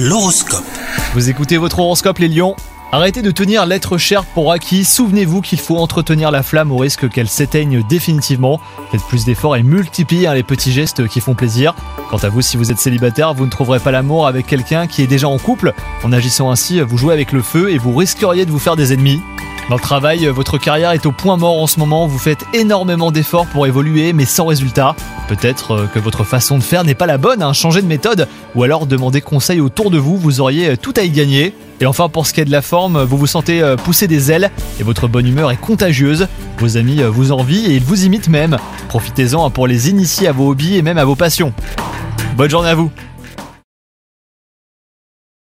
L'horoscope. Vous écoutez votre horoscope les lions Arrêtez de tenir l'être cher pour acquis, souvenez-vous qu'il faut entretenir la flamme au risque qu'elle s'éteigne définitivement. Faites plus d'efforts et multipliez hein, les petits gestes qui font plaisir. Quant à vous, si vous êtes célibataire, vous ne trouverez pas l'amour avec quelqu'un qui est déjà en couple. En agissant ainsi, vous jouez avec le feu et vous risqueriez de vous faire des ennemis. Dans le travail, votre carrière est au point mort en ce moment, vous faites énormément d'efforts pour évoluer mais sans résultat. Peut-être euh, que votre façon de faire n'est pas la bonne, hein, changez de méthode ou alors demandez conseil autour de vous, vous auriez euh, tout à y gagner. Et enfin pour ce qui est de la forme, vous vous sentez euh, pousser des ailes et votre bonne humeur est contagieuse. Vos amis vous envient et ils vous imitent même. Profitez-en pour les initier à vos hobbies et même à vos passions. Bonne journée à vous